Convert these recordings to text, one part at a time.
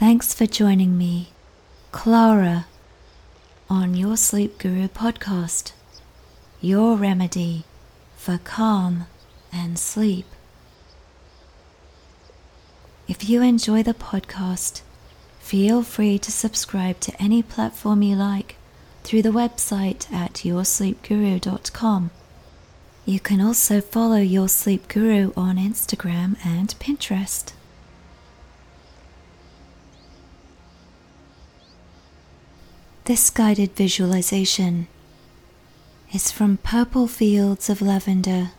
Thanks for joining me, Clara, on your Sleep Guru podcast, your remedy for calm and sleep. If you enjoy the podcast, feel free to subscribe to any platform you like through the website at yoursleepguru.com. You can also follow Your Sleep Guru on Instagram and Pinterest. This guided visualization is from Purple Fields of Lavender.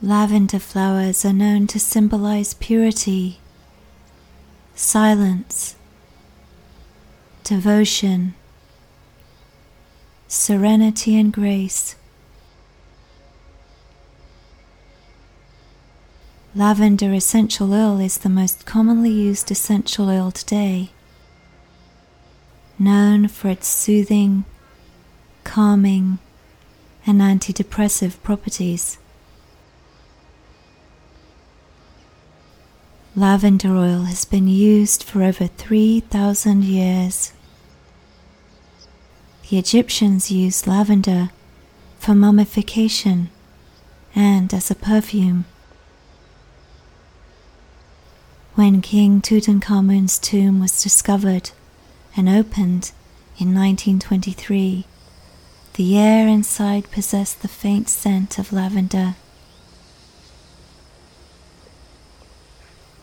Lavender flowers are known to symbolize purity, silence, devotion, serenity, and grace. Lavender essential oil is the most commonly used essential oil today, known for its soothing, calming, and antidepressive properties. Lavender oil has been used for over 3,000 years. The Egyptians used lavender for mummification and as a perfume. When King Tutankhamun's tomb was discovered and opened in 1923, the air inside possessed the faint scent of lavender.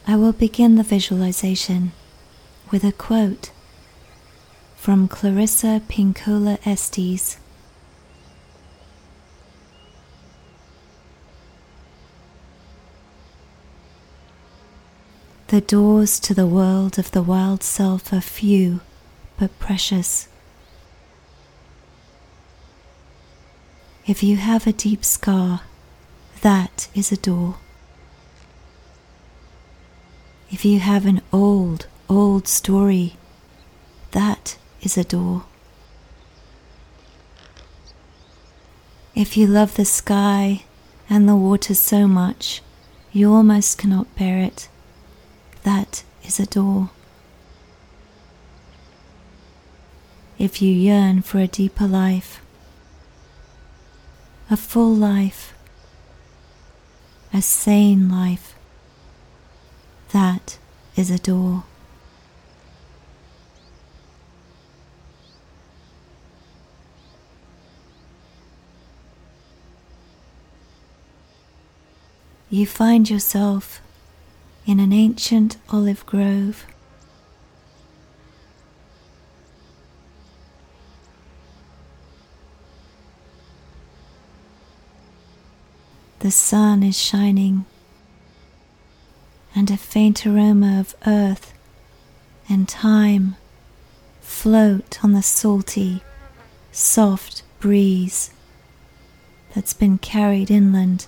I will begin the visualization with a quote from Clarissa Pinkola Estes. The doors to the world of the wild self are few but precious. If you have a deep scar, that is a door. If you have an old, old story, that is a door. If you love the sky and the water so much you almost cannot bear it, that is a door. If you yearn for a deeper life, a full life, a sane life, that is a door. You find yourself in an ancient olive grove. The sun is shining and a faint aroma of earth and time float on the salty, soft breeze that's been carried inland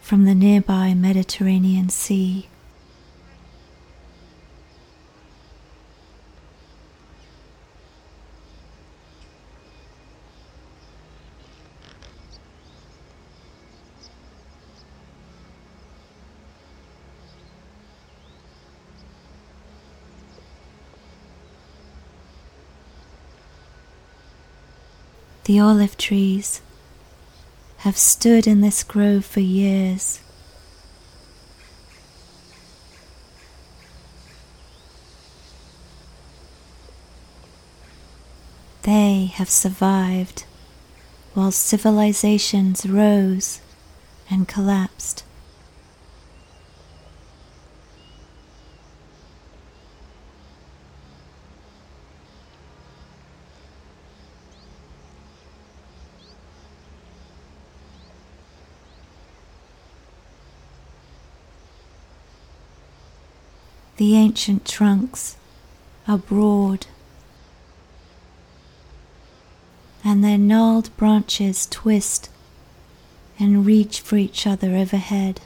from the nearby Mediterranean Sea. The olive trees have stood in this grove for years. They have survived while civilizations rose and collapsed. The ancient trunks are broad, and their gnarled branches twist and reach for each other overhead.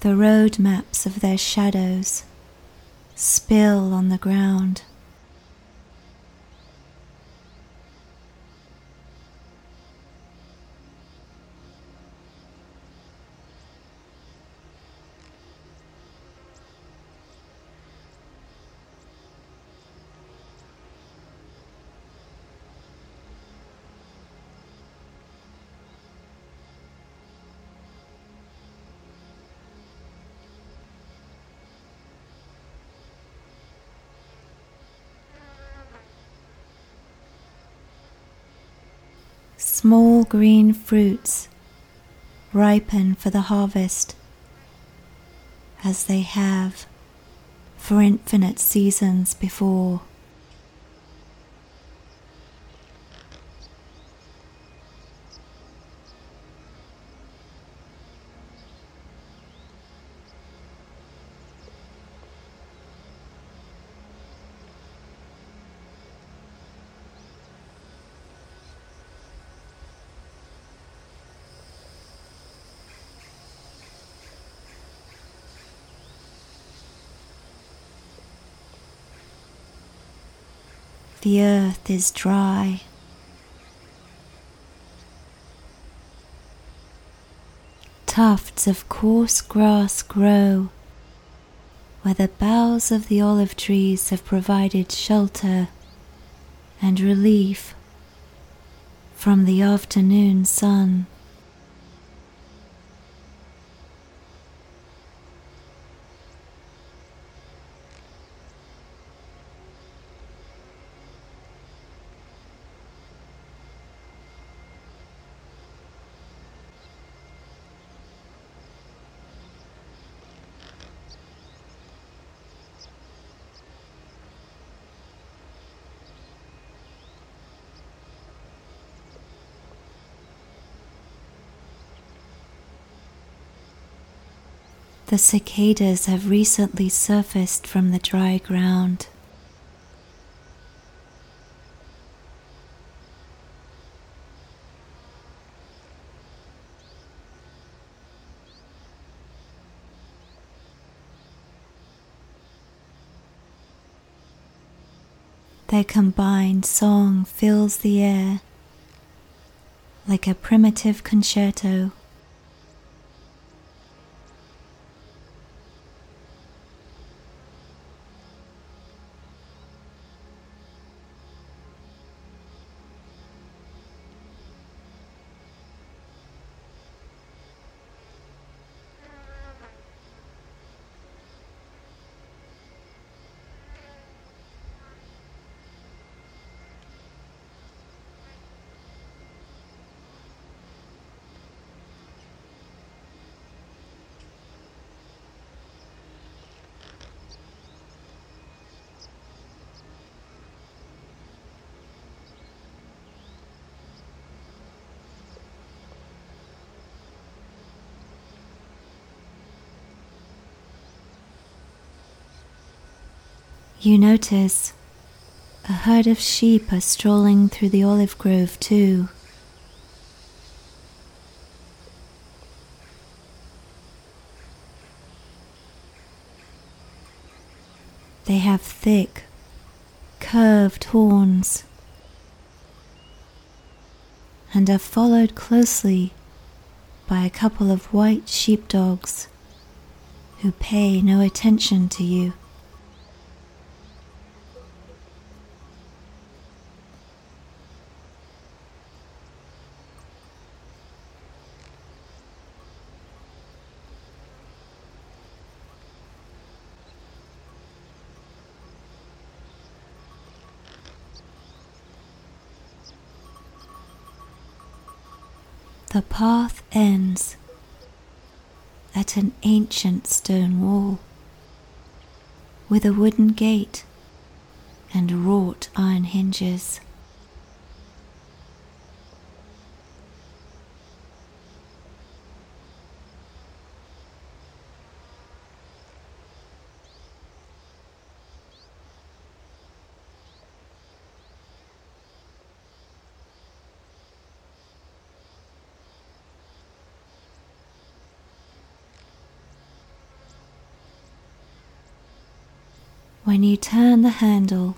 The road maps of their shadows spill on the ground. Small green fruits ripen for the harvest as they have for infinite seasons before. The earth is dry. Tufts of coarse grass grow where the boughs of the olive trees have provided shelter and relief from the afternoon sun. The cicadas have recently surfaced from the dry ground. Their combined song fills the air like a primitive concerto. You notice a herd of sheep are strolling through the olive grove too. They have thick, curved horns and are followed closely by a couple of white sheepdogs who pay no attention to you. The path ends at an ancient stone wall with a wooden gate and wrought iron hinges. When you turn the handle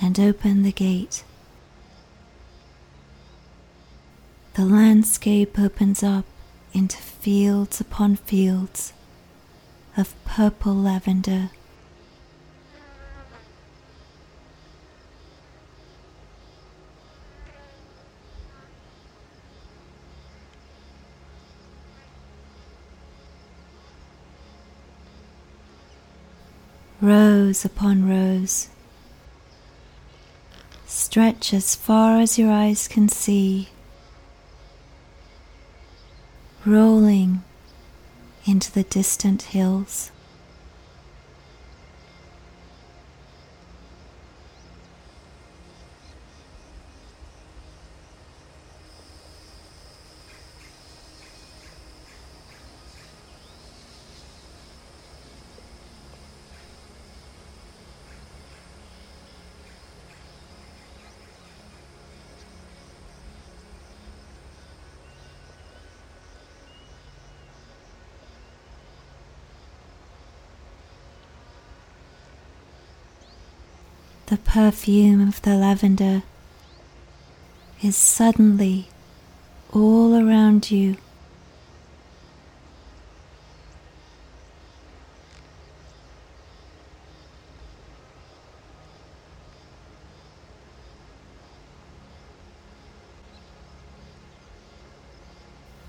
and open the gate. The landscape opens up into fields upon fields of purple lavender. Rows upon rows. Stretch as far as your eyes can see, rolling into the distant hills. The perfume of the lavender is suddenly all around you.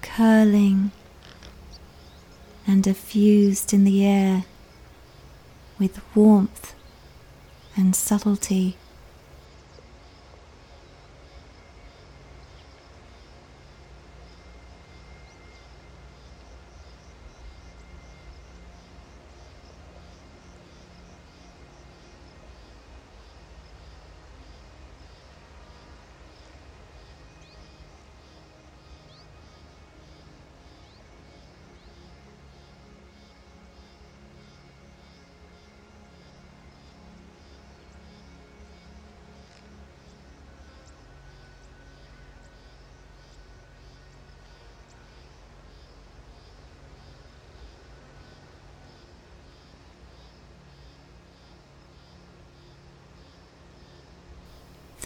Curling and diffused in the air with warmth and subtlety.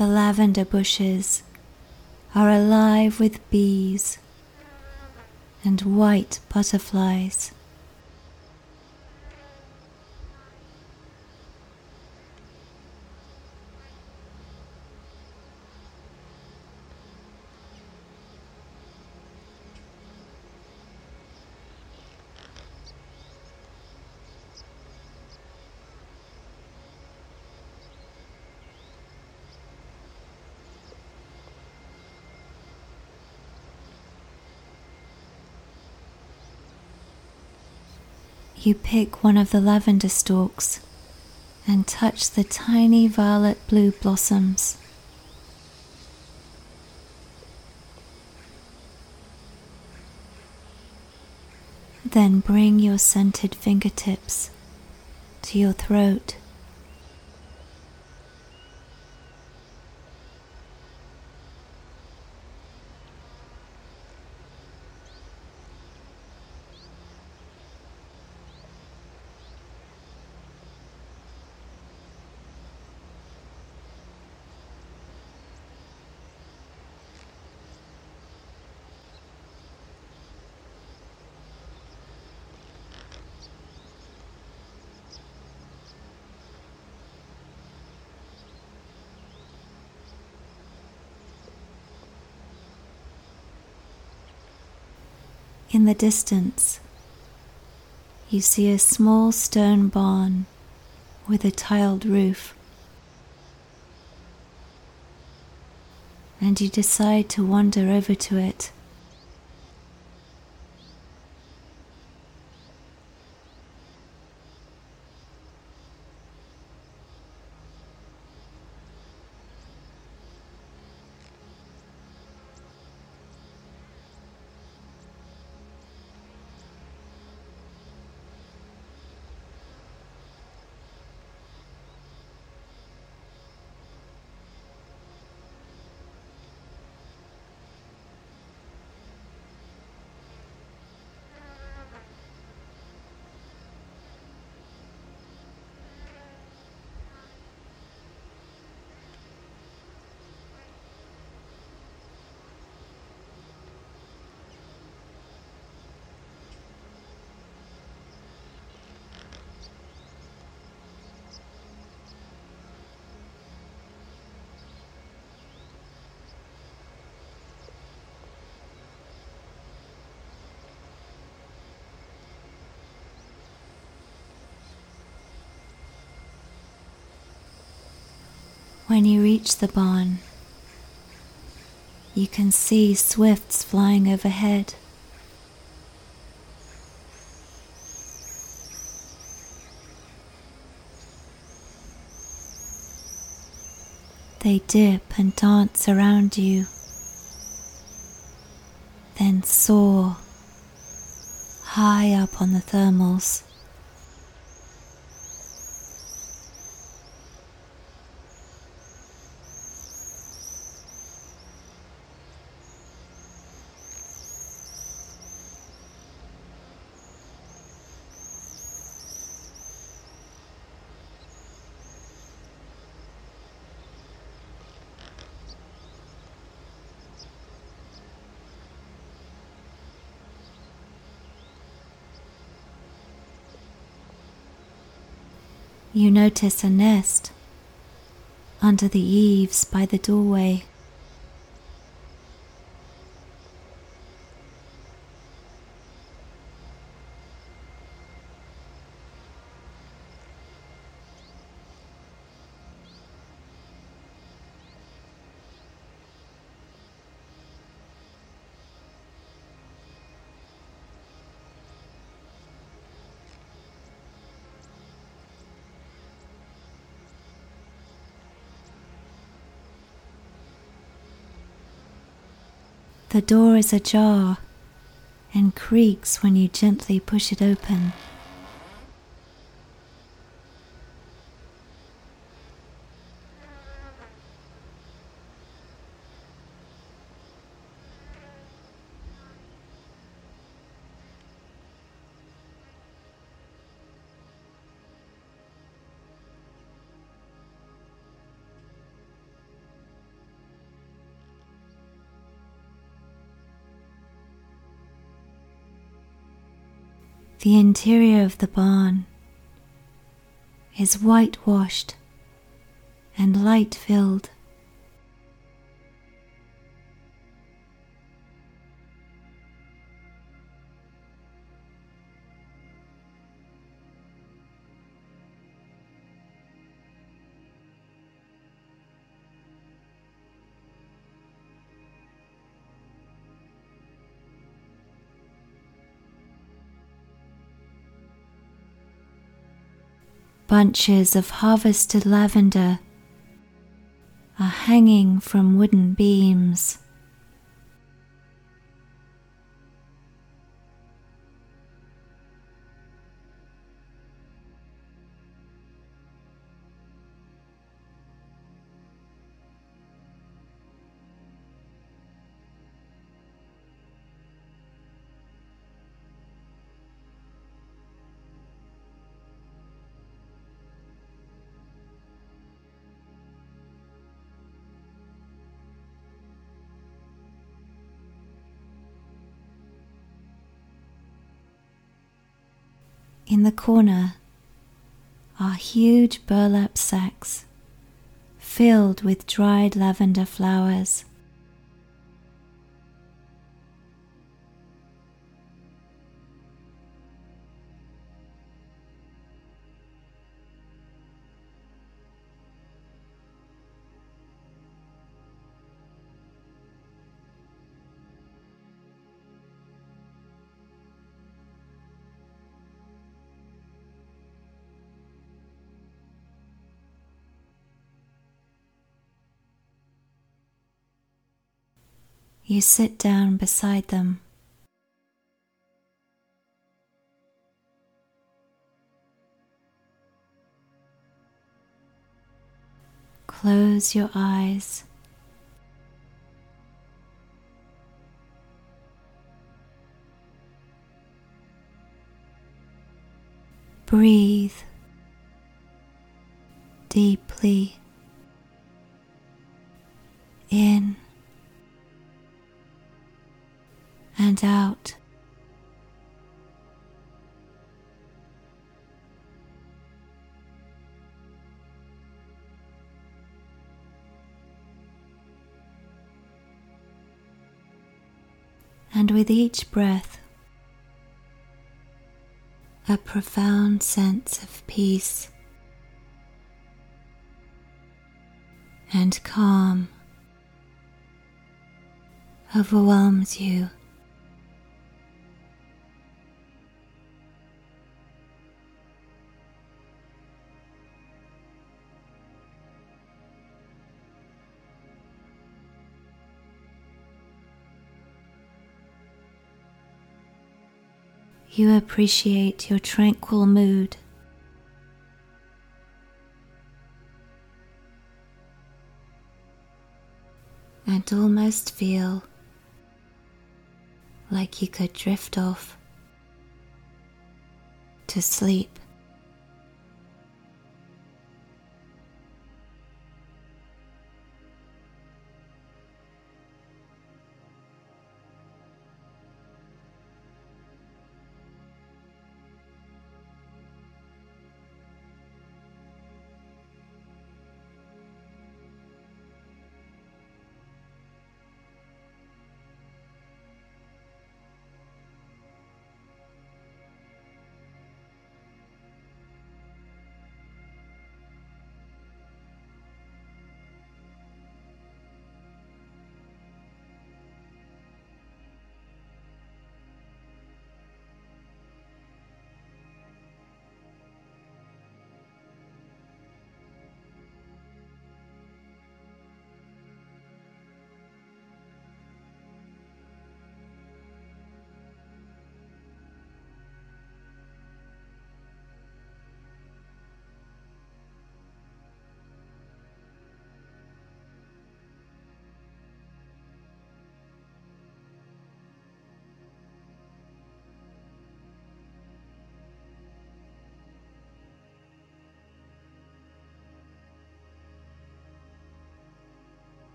The lavender bushes are alive with bees and white butterflies. You pick one of the lavender stalks and touch the tiny violet blue blossoms. Then bring your scented fingertips to your throat. In the distance, you see a small stone barn with a tiled roof. And you decide to wander over to it. When you reach the barn, you can see swifts flying overhead. They dip and dance around you, then soar high up on the thermals. You notice a nest under the eaves by the doorway. The door is ajar and creaks when you gently push it open. The interior of the barn is whitewashed and light filled. Bunches of harvested lavender are hanging from wooden beams. In the corner are huge burlap sacks filled with dried lavender flowers. You sit down beside them. Close your eyes. Breathe deeply in and out. And with each breath, a profound sense of peace and calm overwhelms you. You appreciate your tranquil mood. And almost feel like you could drift off to sleep.